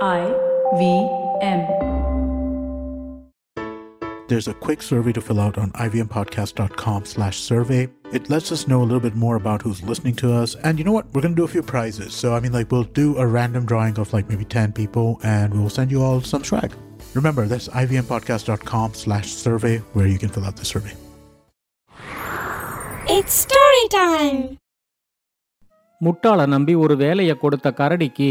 I V M. There's a quick survey to fill out on ivmpodcast.com slash survey. It lets us know a little bit more about who's listening to us. And you know what? We're going to do a few prizes. So, I mean, like, we'll do a random drawing of like maybe 10 people and we'll send you all some swag. Remember, that's ivmpodcast.com slash survey where you can fill out the survey. It's story time. முட்டாள நம்பி ஒரு வேலைய கொடுத்த கரடிக்கு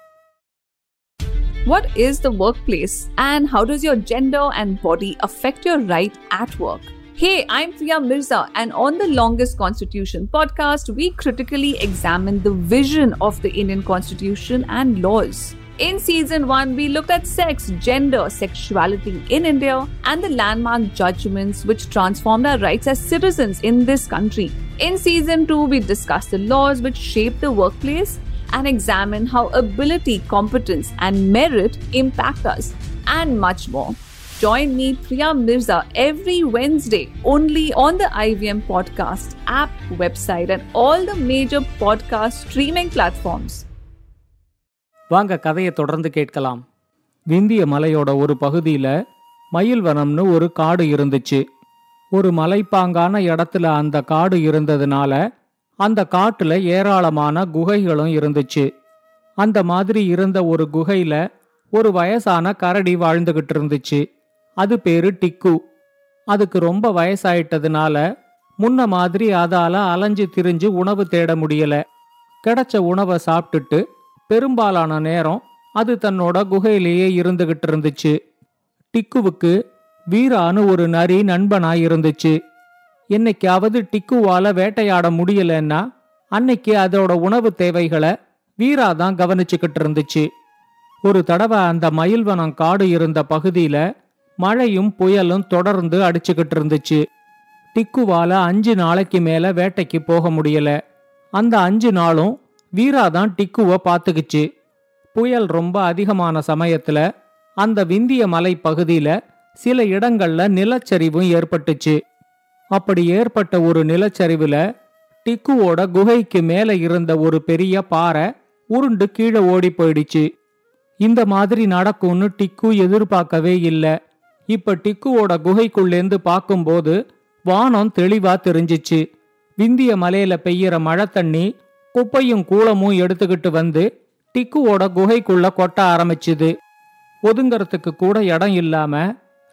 What is the workplace and how does your gender and body affect your right at work? Hey, I'm Priya Mirza, and on the Longest Constitution podcast, we critically examine the vision of the Indian Constitution and laws. In season 1, we looked at sex, gender, sexuality in India, and the landmark judgments which transformed our rights as citizens in this country. In season 2, we discussed the laws which shape the workplace and examine how ability, competence, and merit impact us, and much more. Join me, Priya Mirza, every Wednesday only on the IVM Podcast app, website, and all the major podcast streaming platforms. வாங்க கதையை தொடர்ந்து கேட்கலாம் விந்திய மலையோட ஒரு பகுதியில மயில் வனம்னு ஒரு காடு இருந்துச்சு ஒரு மலைப்பாங்கான இடத்துல அந்த காடு இருந்ததுனால அந்த காட்டுல ஏராளமான குகைகளும் இருந்துச்சு. அந்த மாதிரி இருந்த ஒரு குகையில ஒரு வயசான கரடி வாழ்ந்துகிட்டு இருந்துச்சு. அது பேரு டிக்கு. அதுக்கு ரொம்ப வயசாயிட்டதுனால முன்ன மாதிரி அதால அலைஞ்சு திரிஞ்சு உணவு தேட முடியல. கிடைச்ச உணவை சாப்பிட்டுட்டு பெரும்பாலான நேரம் அது தன்னோட குகையிலேயே இருந்துகிட்டு இருந்துச்சு. டிக்குவுக்கு வீரான்னு ஒரு நரி நண்பனாய் இருந்துச்சு. என்னைக்காவது டிக்குவால வேட்டையாட முடியலன்னா அன்னைக்கு அதோட உணவு தேவைகளை வீரா தான் கவனிச்சுக்கிட்டு இருந்துச்சு. ஒரு தடவை அந்த மயில்வனம் காடு இருந்த பகுதியில மழையும் புயலும் தொடர்ந்து அடிச்சுக்கிட்டு இருந்துச்சு. டிக்குவால அஞ்சு நாளைக்கு மேல வேட்டைக்கு போக முடியல. அந்த அஞ்சு நாளும் வீரா தான் டிக்குவ பாத்துக்குச்சு. புயல் ரொம்ப அதிகமான சமயத்துல அந்த விந்திய மலை பகுதியில சில இடங்கள்ல நிலச்சரிவும் ஏற்பட்டுச்சு. அப்படி ஏற்பட்ட ஒரு நிலச்சரிவுல டிக்குவோட குகைக்கு மேல இருந்த ஒரு பெரிய பாறை உருண்டு கீழே ஓடி போயிடுச்சு. இந்த மாதிரி நடக்கும்னு டிக்கு எதிர்பார்க்கவே இல்லை. இப்ப டிக்குவோட குகைக்குள்ளேந்து பார்க்கும்போது வானம் தெளிவா தெரிஞ்சிச்சு. விந்திய மலையில பெய்யற மழை தண்ணி குப்பையும் கூளமும் எடுத்துக்கிட்டு வந்து டிக்குவோட குகைக்குள்ள கொட்ட ஆரம்பிச்சுது. ஒதுங்கறதுக்கு கூட இடம் இல்லாம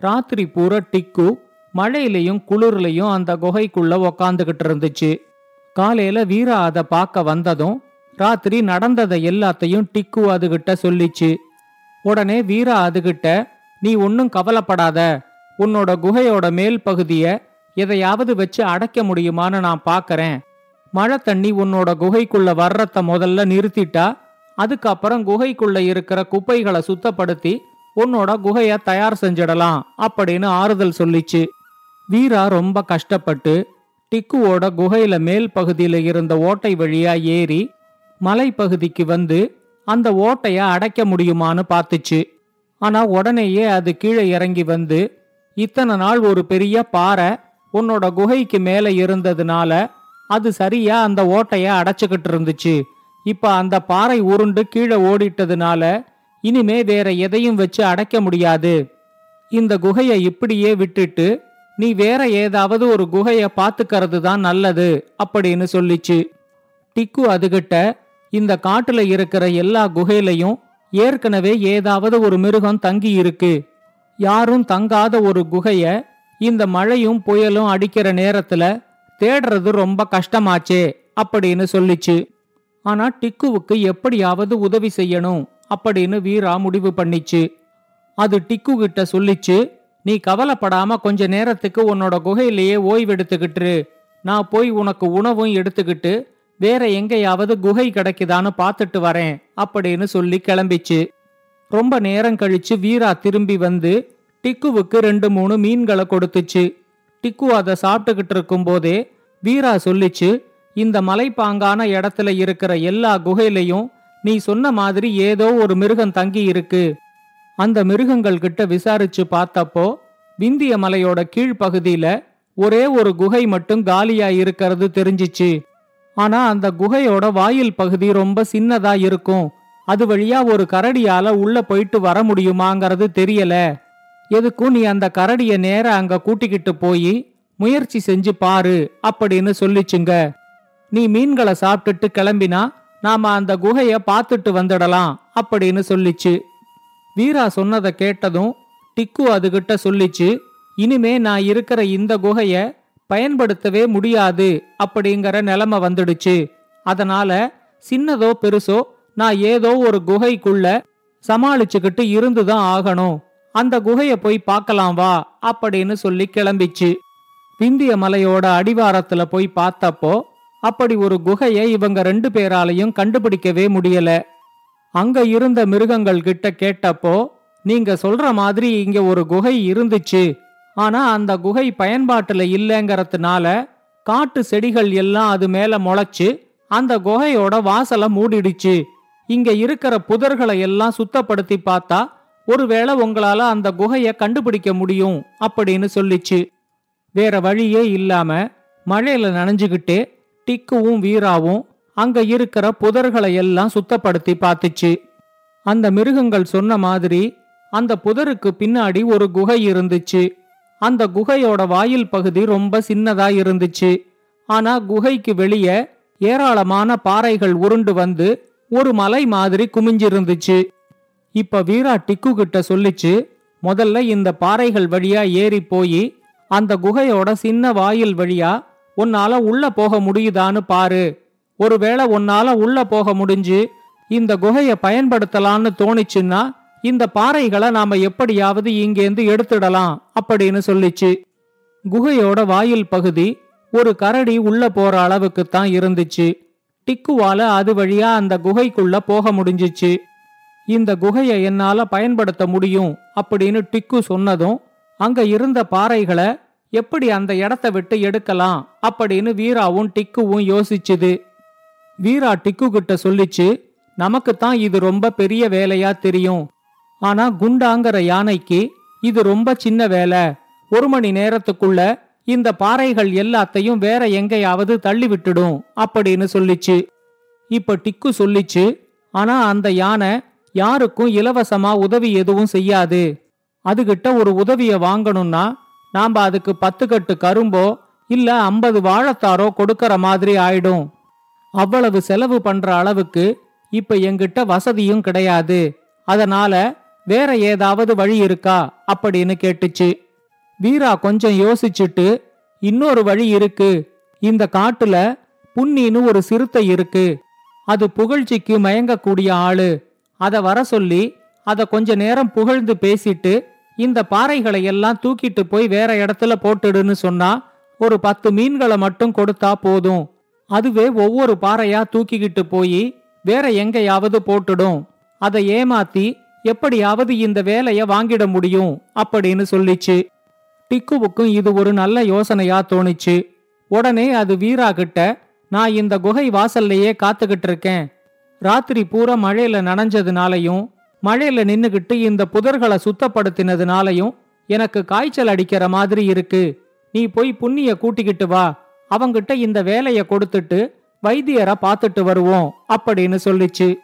ராத்திரி பூரா டிக்கு மழையிலையும் குளிர்லையும் அந்த குகைக்குள்ள உக்காந்துகிட்டு இருந்துச்சு. காலையில வீரா அதை பார்க்க வந்ததும் ராத்திரி நடந்ததை எல்லாத்தையும் டிக்கு அதுகிட்ட சொல்லிச்சு. உடனே வீரா அதுகிட்ட நீ ஒன்னும் கவலைப்படாத. உன்னோட குகையோட மேல் பகுதிய எதையாவது வச்சு அடைக்க முடியுமான்னு நான் பாக்கறேன். மழை தண்ணி உன்னோட குகைக்குள்ள வர்றத முதல்ல நிறுத்திட்டா அதுக்கப்புறம் குகைக்குள்ள இருக்கிற குப்பைகளை சுத்தப்படுத்தி உன்னோட குகைய தயார் செஞ்சிடலாம் அப்படின்னு ஆறுதல் சொல்லிச்சு. வீரா ரொம்ப கஷ்டப்பட்டு டிக்குவோட குகையில மேல் பகுதியில இருந்த ஓட்டை வழியா ஏறி மலைப்பகுதிக்கு வந்து அந்த ஓட்டைய அடைக்க முடியுமான்னு பார்த்துச்சு. ஆனா உடனேயே அது கீழே இறங்கி வந்து இத்தனை நாள் ஒரு பெரிய பாறை உன்னோட குகைக்கு மேல இருந்ததுனால அது சரியா அந்த ஓட்டைய அடைச்சுக்கிட்டு இருந்துச்சு. இப்ப அந்த பாறை உருண்டு கீழே ஓடிட்டதுனால இனிமே வேற எதையும் வச்சு அடைக்க முடியாது. இந்த குகையை இப்படியே விட்டுட்டு நீ வேற ஏதாவது ஒரு குகைய பாத்துக்கிறது தான் நல்லது அப்படின்னு சொல்லிச்சு. டிக்கு அதுகிட்ட இந்த காட்டுல இருக்கிற எல்லா குகையிலையும் ஏற்கனவே ஏதாவது ஒரு மிருகம் தங்கி இருக்கு. யாரும் தங்காத ஒரு குகைய இந்த மழையும் புயலும் அடிக்கிற நேரத்துல தேடுறது ரொம்ப கஷ்டமாச்சே அப்படின்னு சொல்லிச்சு. ஆனா டிக்குவுக்கு எப்படியாவது உதவி செய்யணும் அப்படின்னு வீரா முடிவு பண்ணிச்சு. அது டிக்கு கிட்ட சொல்லிச்சு நீ கவலைப்படாம கொஞ்ச நேரத்துக்கு உன்னோட குகையிலேயே ஓய்வெடுத்துக்கிட்டு நான் போய் உனக்கு உணவும் எடுத்துக்கிட்டு வேற எங்கேயாவது குகை கிடைக்குதான்னு பார்த்துட்டு வரேன் அப்படின்னு சொல்லி கிளம்பிச்சு. ரொம்ப நேரம் கழிச்சு வீரா திரும்பி வந்து டிக்குவுக்கு ரெண்டு மூணு மீன்களை கொடுத்துச்சு. டிக்கு அதை சாப்பிட்டுக்கிட்டு இருக்கும்போதே வீரா சொல்லிச்சு இந்த மலைப்பாங்கான இடத்துல இருக்கிற எல்லா குகையிலையும் நீ சொன்ன மாதிரி ஏதோ ஒரு மிருகம் தங்கி இருக்கு அந்த மிருகங்கள் கிட்ட விசாரிச்சு பார்த்தப்போ விந்திய மலையோட கீழ்ப்பகுதியில ஒரே ஒரு குகை மட்டும் காலியா இருக்கிறது தெரிஞ்சிச்சு. ஆனா அந்த குகையோட வாயில் பகுதி ரொம்ப சின்னதா இருக்கும். அது வழியா ஒரு கரடியால உள்ள போயிட்டு வர முடியுமாங்கிறது தெரியல. எதுக்கும் நீ அந்த கரடிய நேர அங்க கூட்டிக்கிட்டு போய் முயற்சி செஞ்சு பாரு அப்படின்னு சொல்லிச்சுங்க. நீ மீன்களை சாப்பிட்டுட்டு கிளம்பினா நாம அந்த குகைய பார்த்துட்டு வந்துடலாம் அப்படின்னு சொல்லிச்சு. வீரா சொன்னதை கேட்டதும் டிக்கு அதுகிட்ட சொல்லிச்சு இனிமே நான் இருக்கிற இந்த குகைய பயன்படுத்தவே முடியாது அப்படிங்கிற நிலைமை வந்துடுச்சு. அதனால சின்னதோ பெருசோ நான் ஏதோ ஒரு குகைக்குள்ள சமாளிச்சுக்கிட்டு இருந்துதான் ஆகணும். அந்த குகைய போய் பார்க்கலாம் வா அப்படின்னு சொல்லி கிளம்பிச்சு. விந்திய மலையோட அடிவாரத்துல போய் பார்த்தப்போ அப்படி ஒரு குகையை இவங்க ரெண்டு பேராலையும் கண்டுபிடிக்கவே முடியல. அங்க இருந்த மிருகங்கள் கிட்ட கேட்டப்போ நீங்க சொல்ற மாதிரி இங்க ஒரு குகை இருந்துச்சு. ஆனா அந்த குகை பயன்பாட்டுல இல்லைங்கிறதுனால காட்டு செடிகள் எல்லாம் அது மேல முளைச்சு அந்த குகையோட வாசலை மூடிடுச்சு. இங்க இருக்கிற புதர்களை எல்லாம் சுத்தப்படுத்தி பார்த்தா ஒருவேளை உங்களால அந்த குகையை கண்டுபிடிக்க முடியும் அப்படின்னு சொல்லிச்சு. வேற வழியே இல்லாம மழையில நனைஞ்சுகிட்டே டிக்குவும் வீராவும் அங்க இருக்கிற புதர்களை எல்லாம் சுத்தப்படுத்தி பார்த்துச்சு. அந்த மிருகங்கள் சொன்ன மாதிரி அந்த புதருக்கு பின்னாடி ஒரு குகை இருந்துச்சு. அந்த குகையோட வாயில் பகுதி ரொம்ப சின்னதா இருந்துச்சு. ஆனா குகைக்கு வெளியே ஏராளமான பாறைகள் உருண்டு வந்து ஒரு மலை மாதிரி குமிஞ்சிருந்துச்சு. இப்ப வீரா டிக்கு கிட்ட சொல்லிச்சு முதல்ல இந்த பாறைகள் வழியா ஏறி போய் அந்த குகையோட சின்ன வாயில் வழியா உன்னால உள்ள போக முடியுதான்னு பாரு. ஒருவேளை உன்னால உள்ள போக முடிஞ்சு இந்த குகைய பயன்படுத்தலான்னு தோணிச்சுன்னா இந்த பாறைகளை நாம எப்படியாவது இங்கேந்து எடுத்துடலாம் அப்படின்னு சொல்லிச்சு. குகையோட வாயில் பகுதி ஒரு கரடி உள்ள போற அளவுக்கு தான் இருந்துச்சு. டிக்குவால அது வழியா அந்த குகைக்குள்ள போக முடிஞ்சிச்சு. இந்த குகையை என்னால பயன்படுத்த முடியும் அப்படின்னு டிக்கு சொன்னதும் அங்க இருந்த பாறைகளை எப்படி அந்த இடத்த விட்டு எடுக்கலாம் அப்படின்னு வீராவும் டிக்குவும் யோசிச்சுது. வீரா டிக்கு கிட்ட சொல்லிச்சு நமக்கு தான் இது ரொம்ப பெரிய வேலையா தெரியும். ஆனா குண்டாங்கிற யானைக்கு இது ரொம்ப சின்ன வேலை. ஒரு மணி நேரத்துக்குள்ள இந்த பாறைகள் எல்லாத்தையும் வேற எங்கேயாவது தள்ளி விட்டுடும் அப்படின்னு சொல்லிச்சு. இப்ப டிக்கு சொல்லிச்சு ஆனா அந்த யானை யாருக்கும் இலவசமா உதவி எதுவும் செய்யாது. அதுகிட்ட ஒரு உதவிய வாங்கணும்னா நாம அதுக்கு பத்து கட்டு கரும்போ இல்ல ஐம்பது வாழைத்தாரோ கொடுக்கற மாதிரி ஆயிடும். அவ்வளவு செலவு பண்ற அளவுக்கு இப்ப என்கிட்ட வசதியும் கிடையாது. அதனால வேற ஏதாவது வழி இருக்கா? அப்படின்னு கேட்டுச்சு. வீரா கொஞ்சம் யோசிச்சுட்டு இன்னொரு வழி இருக்கு. இந்த காட்டுல புன்னின்னு ஒரு சிறுத்தை இருக்கு. அது புகழ்ச்சிக்கு மயங்கக்கூடிய ஆளு. அத வர சொல்லி அத கொஞ்ச நேரம் புகழ்ந்து பேசிட்டு இந்த பாறைகளை எல்லாம் தூக்கிட்டு போய் வேற இடத்துல போட்டுடுன்னு சொன்னா ஒரு பத்து மீன்களை மட்டும் கொடுத்தா போதும். அதுவே ஒவ்வொரு பாறையா தூக்கிக்கிட்டு போய் வேற எங்கேயாவது போட்டுடும். அதை ஏமாத்தி எப்படியாவது இந்த வேலைய வாங்கிட முடியும் அப்படின்னு சொல்லிச்சு. டிக்குவுக்கும் இது ஒரு நல்ல யோசனையா தோணுச்சு. உடனே அது வீரா கிட்ட நான் இந்த குகை வாசல்லையே காத்துக்கிட்டு இருக்கேன். ராத்திரி பூரா மழையில நனைஞ்சதுனாலையும் மழையில நின்னுகிட்டு இந்த புதர்களை சுத்தப்படுத்தினதுனாலையும் எனக்கு காய்ச்சல் அடிக்கிற மாதிரி இருக்கு. நீ போய் புண்ணிய கூட்டிக்கிட்டு வா. அவங்கிட்ட இந்த வேலைய கொடுத்துட்டு வைத்தியரை பார்த்துட்டு வருவோம் அப்படின்னு சொல்லிச்சு.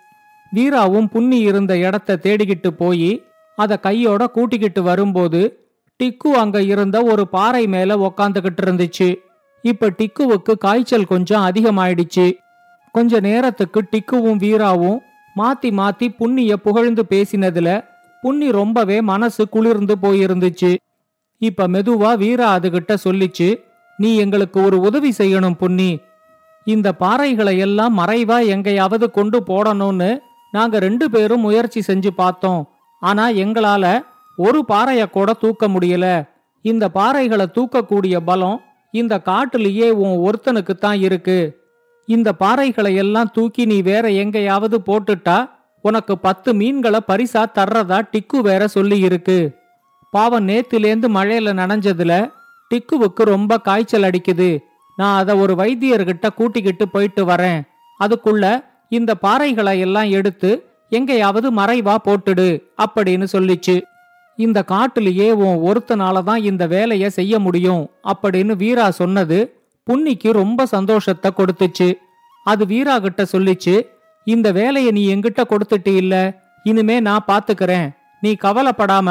வீராவும் புன்னி இருந்த இடத்த தேடிக்கிட்டு போய் அத கையோட கூட்டிக்கிட்டு வரும்போது டிக்கு அங்க இருந்த ஒரு பாறை மேல உக்காந்துகிட்டு இருந்துச்சு. இப்ப டிக்குவுக்கு காய்ச்சல் கொஞ்சம் அதிகமாயிடுச்சு. கொஞ்ச நேரத்துக்கு டிக்குவும் வீராவும் மாத்தி மாத்தி புண்ணிய புகழ்ந்து பேசினதுல புண்ணி ரொம்பவே மனசு குளிர்ந்து போயிருந்துச்சு. இப்ப மெதுவா வீரா அதுகிட்ட சொல்லிச்சு நீ எங்களுக்கு ஒரு உதவி செய்யணும் புன்னி. இந்த பாறைகளை எல்லாம் மறைவா எங்கேயாவது கொண்டு போடணும்னு நாங்க ரெண்டு பேரும் முயற்சி செஞ்சு பார்த்தோம். ஆனா எங்களால ஒரு பாறைய கூட தூக்க முடியல. இந்த பாறைகளை தூக்கக்கூடிய பலம் இந்த காட்டுலயே உன் ஒருத்தனுக்கு தான் இருக்கு. இந்த பாறைகளை எல்லாம் தூக்கி நீ வேற எங்கேயாவது போட்டுட்டா உனக்கு பத்து மீன்களை பரிசா தர்றதா டிக்கு வேற சொல்லி இருக்கு பாவம் நேத்திலேந்து மழையில நனைஞ்சதுல டிக்குவுக்கு ரொம்ப காய்ச்சல் அடிக்குது. நான் அத ஒரு வைத்தியர்கிட்ட கூட்டிக்கிட்டு போயிட்டு வரேன். அதுக்குள்ள இந்த பாறைகளை எல்லாம் எடுத்து எங்கேயாவது மறைவா போட்டுடு அப்படின்னு சொல்லிச்சு. இந்த காட்டுலயே உன் ஒருத்தனால தான் இந்த வேலைய செய்ய முடியும் அப்படின்னு வீரா சொன்னது புன்னிக்கு ரொம்ப சந்தோஷத்தை கொடுத்துச்சு. அது வீரா கிட்ட சொல்லிச்சு இந்த வேலையை நீ எங்கிட்ட கொடுத்துட்டு இல்ல. இனிமே நான் பாத்துக்கிறேன். நீ கவலைப்படாம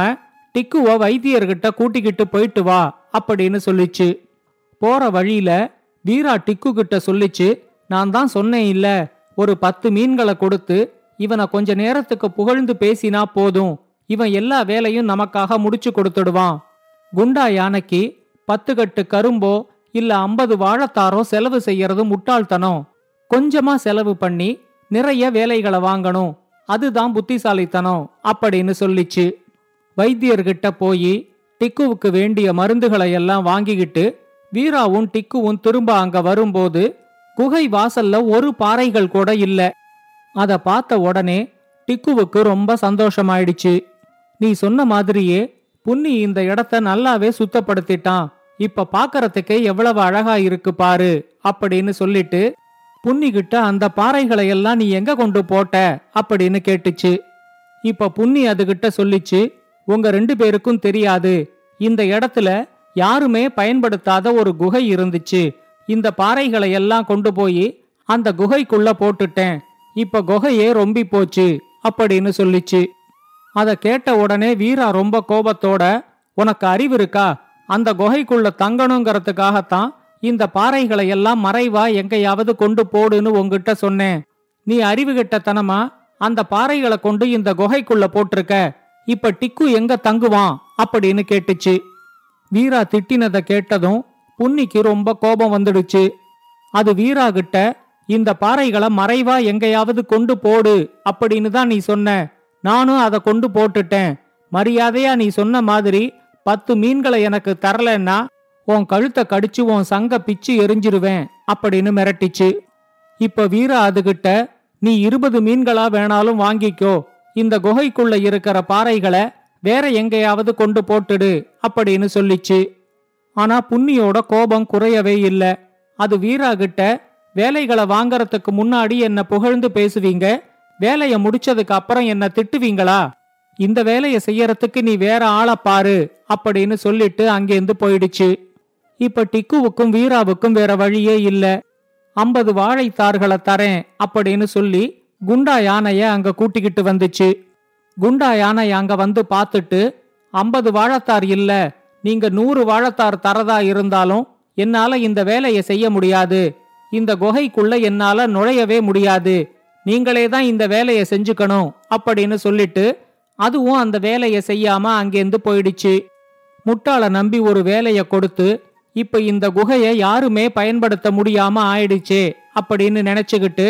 டிக்குவை வைத்தியர்கிட்ட கூட்டிக்கிட்டு போயிட்டு வா அப்படின்னு சொல்லிச்சு. போற வழியில வீரா டிக்கு கிட்ட சொல்லிச்சு நான் தான் சொன்னேன் இல்ல ஒரு பத்து மீன்களை கொடுத்து இவனை கொஞ்ச நேரத்துக்கு புகழ்ந்து பேசினா போதும். இவன் எல்லா வேலையும் நமக்காக முடிச்சு கொடுத்துடுவான். குண்டா யானைக்கு பத்து கட்டு கரும்போ இல்ல ஐம்பது வாழைத்தாரோ செலவு செய்யறது முட்டாள்தனம். கொஞ்சமா செலவு பண்ணி நிறைய வேலைகளை வாங்கணும். அதுதான் புத்திசாலித்தனம் அப்படின்னு சொல்லிச்சு. வைத்தியர்கிட்ட போய் டிக்குவுக்கு வேண்டிய மருந்துகளை எல்லாம் வாங்கிக்கிட்டு வீராவும் டிக்குவும் திரும்ப அங்க வரும்போது குகை வாசல்ல ஒரு பாறைகள் கூட இல்ல. அத பார்த்த உடனே டிக்குவுக்கு ரொம்ப சந்தோஷமாயிடுச்சு. நீ சொன்ன மாதிரியே புன்னி இந்த இடத்த நல்லாவே சுத்தப்படுத்திட்டான். இப்ப பாக்கறதுக்கே எவ்வளவு அழகா இருக்கு பாரு அப்படின்னு சொல்லிட்டு புன்னிகிட்ட அந்த பாறைகளை எல்லாம் நீ எங்க கொண்டு போட்ட? அப்படின்னு கேட்டுச்சு. இப்ப புன்னி அதுகிட்ட சொல்லிச்சு உங்க ரெண்டு பேருக்கும் தெரியாது. இந்த இடத்துல யாருமே பயன்படுத்தாத ஒரு குகை இருந்துச்சு. இந்த பாறைகளை எல்லாம் கொண்டு போய் அந்த குகைக்குள்ள போட்டுட்டேன். இப்ப குகையே ரொம்பி போச்சு அப்படின்னு சொல்லிச்சு. அத கேட்ட உடனே வீரா ரொம்ப கோபத்தோட உனக்கு அறிவு இருக்கா? அந்த குகைக்குள்ள தங்கணுங்கிறதுக்காகத்தான் இந்த பாறைகளை எல்லாம் மறைவா எங்கேயாவது கொண்டு போடுன்னு உங்ககிட்ட சொன்னேன். நீ அறிவுகிட்டத்தனமா அந்த பாறைகளை கொண்டு இந்த குகைக்குள்ள போட்டிருக்க? இப்ப டிக்கு எங்க தங்குவான் அப்படின்னு கேட்டுச்சு. வீரா திட்டினதை கேட்டதும் புன்னிக்கு ரொம்ப கோபம் வந்துடுச்சு. அது வீரா கிட்ட இந்த பாறைகளை மறைவா எங்கேயாவது கொண்டு போடு அப்படின்னு தான் நீ சொன்ன. நானும் அதை கொண்டு போட்டுட்டேன். மரியாதையா நீ சொன்ன மாதிரி பத்து மீன்களை எனக்கு தரலன்னா உன் கழுத்தை கடிச்சு உன் சங்க பிச்சு எரிஞ்சிருவேன் அப்படின்னு மிரட்டிச்சு. இப்ப வீரா அதுகிட்ட நீ இருபது மீன்களா வேணாலும் வாங்கிக்கோ இந்த குகைக்குள்ள இருக்கிற பாறைகளை வேற எங்கேயாவது கொண்டு போட்டுடு அப்படின்னு சொல்லிச்சு. ஆனா புன்னியோட கோபம் குறையவே இல்ல. அது வீரா கிட்ட வேலைகளை வாங்கறதுக்கு முன்னாடி என்ன புகழ்ந்து பேசுவீங்க? வேலைய முடிச்சதுக்கு அப்புறம் என்ன திட்டுவீங்களா? இந்த வேலைய செய்யறதுக்கு நீ வேற ஆளை பாரு அப்படின்னு சொல்லிட்டு அங்கேருந்து போயிடுச்சு. இப்ப டிக்குவுக்கும் வீராவுக்கும் வேற வழியே இல்ல. ஐம்பது வாழைத்தார்களை தரேன் அப்படின்னு சொல்லி குண்டா யானைய அங்க கூட்டிக்கிட்டு வந்துச்சு. குண்டா யானை அங்க வந்து பார்த்துட்டு ஐம்பது வாழத்தார் இல்ல நீங்க நூறு வாழத்தார் தரதா இருந்தாலும் என்னால இந்த வேலையை செய்ய முடியாது. இந்த குகைக்குள்ள என்னால நுழையவே முடியாது. நீங்களே தான் இந்த வேலையை செஞ்சுக்கணும் அப்படின்னு சொல்லிட்டு அதுவும் அந்த வேலையை செய்யாம அங்கேருந்து போயிடுச்சு. முட்டாள நம்பி ஒரு வேலையை கொடுத்து இப்ப இந்த குகையை யாருமே பயன்படுத்த முடியாம ஆயிடுச்சே அப்படின்னு நினைச்சுக்கிட்டு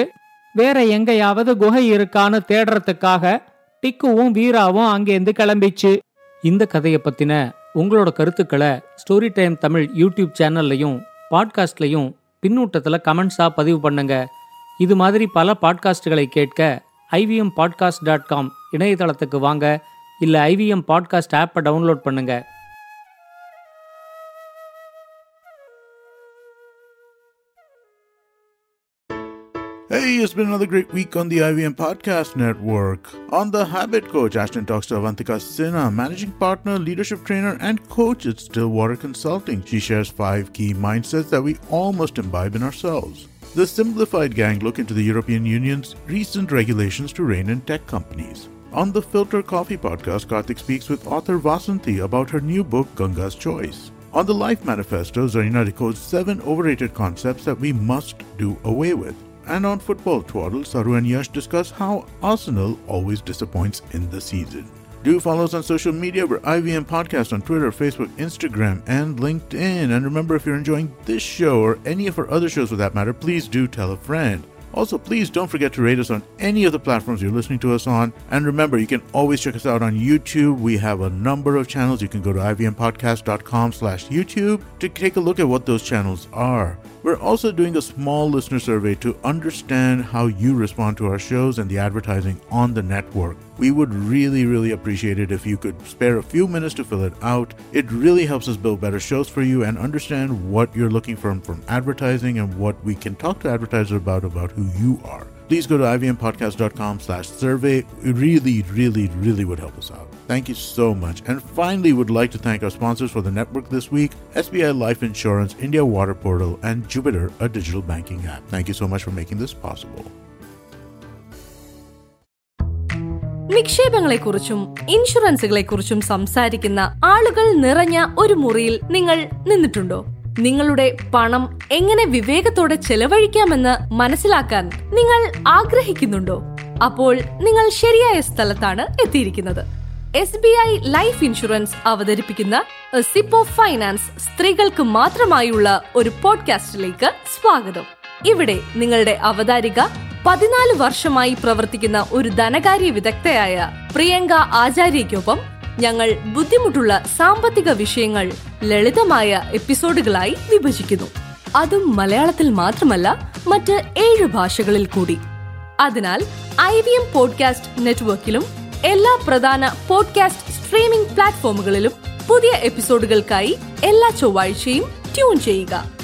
வேற எங்கேயாவது குகை இருக்கான்னு தேடுறதுக்காக டிக்குவும் வீராவும் அங்கேருந்து கிளம்பிச்சு. இந்த கதையை பத்தின உங்களோட கருத்துக்களை ஸ்டோரி டைம் தமிழ் யூடியூப் சேனல்லையும் பாட்காஸ்ட்லையும் பின்னூட்டத்தில் கமெண்ட்ஸா பதிவு பண்ணுங்க. இது மாதிரி பல பாட்காஸ்டுகளை கேட்க ஐவிஎம் பாட்காஸ்ட் டாட் காம் இணையதளத்துக்கு வாங்க. இல்லை ஐவிஎம் பாட்காஸ்ட் ஆப்பை டவுன்லோட் பண்ணுங்கள் Hey, it's been another great week on the IVM Podcast Network. On The Habit Coach, Ashton talks to Avantika Sinha, managing partner, leadership trainer, and coach at Stillwater Consulting. She shares five key mindsets that we all must imbibe in ourselves. The Simplified Gang look into the European Union's recent regulations to rein in tech companies. On the Filter Coffee podcast, Karthik speaks with author Vasanthi about her new book, Ganga's Choice. On the Life Manifesto, Zarina decodes seven overrated concepts that we must do away with. And on Football Twaddle, Saru and Yash discuss how Arsenal always disappoints in the season. Do follow us on social media. We're IVM Podcast on Twitter, Facebook, Instagram, and LinkedIn. And remember, if you're enjoying this show or any of our other shows for that matter, please do tell a friend. Also, please don't forget to rate us on any of the platforms you're listening to us on. And remember, you can always check us out on YouTube. We have a number of channels. You can go to ivmpodcast.com slash YouTube to take a look at what those channels are. We're also doing a small listener survey to understand how you respond to our shows and the advertising on the network. We would really, really appreciate it if you could spare a few minutes to fill it out. It really helps us build better shows for you and understand what you're looking for from advertising and what we can talk to advertisers about about who you are please go to ivmpodcast.com slash survey. It really, really, really would help us out. Thank you so much. And finally, would like to thank our sponsors for the network this week, SBI Life Insurance, India Water Portal, and Jupiter, a digital banking app. Thank you so much for making this possible. നിക്ഷേപങ്ങളെക്കുറിച്ചും ഇൻഷുറൻസുകളെക്കുറിച്ചും സംസാരിക്കുന്ന ആളുകൾ നിറഞ്ഞ ഒരു മുറിയിൽ നിങ്ങൾ നിന്നിട്ടുണ്ടോ നിങ്ങളുടെ പണം എങ്ങനെ വിവേകത്തോടെ ചെലവഴിക്കാമെന്ന് മനസ്സിലാക്കാൻ നിങ്ങൾ ആഗ്രഹിക്കുന്നുണ്ടോ? അപ്പോൾ നിങ്ങൾ ശരിയായ സ്ഥലത്താണ് എത്തിയിരിക്കുന്നത്. S B I life insurance അവതരിപ്പിക്കുന്ന സിപ്പോ ഫൈനാൻസ് സ്ത്രീകൾക്ക് മാത്രമായുള്ള ഒരു പോഡ്കാസ്റ്റിലേക്ക് സ്വാഗതം. ഇവിടെ നിങ്ങളുടെ അവതാരിക പതിനാല് വർഷമായി പ്രവർത്തിക്കുന്ന ഒരു ധനകാര്യ വിദഗ്ധയായ പ്രിയങ്ക ആചാര്യയ്ക്കൊപ്പം ഞങ്ങൾ ബുദ്ധിമുട്ടുള്ള സാമ്പത്തിക വിഷയങ്ങൾ ലളിതമായ എപ്പിസോഡുകളായി വിഭജിക്കുന്നു. അതും മലയാളത്തിൽ മാത്രമല്ല മറ്റ് ഏഴ് ഭാഷകളിൽ കൂടി. അതിനാൽ ഐ വി എം പോഡ്കാസ്റ്റ് നെറ്റ്വർക്കിലും എല്ലാ പ്രധാന പോഡ്കാസ്റ്റ് സ്ട്രീമിംഗ് പ്ലാറ്റ്ഫോമുകളിലും പുതിയ എപ്പിസോഡുകൾക്കായി എല്ലാ ചൊവ്വാഴ്ചയും ട്യൂൺ ചെയ്യുക.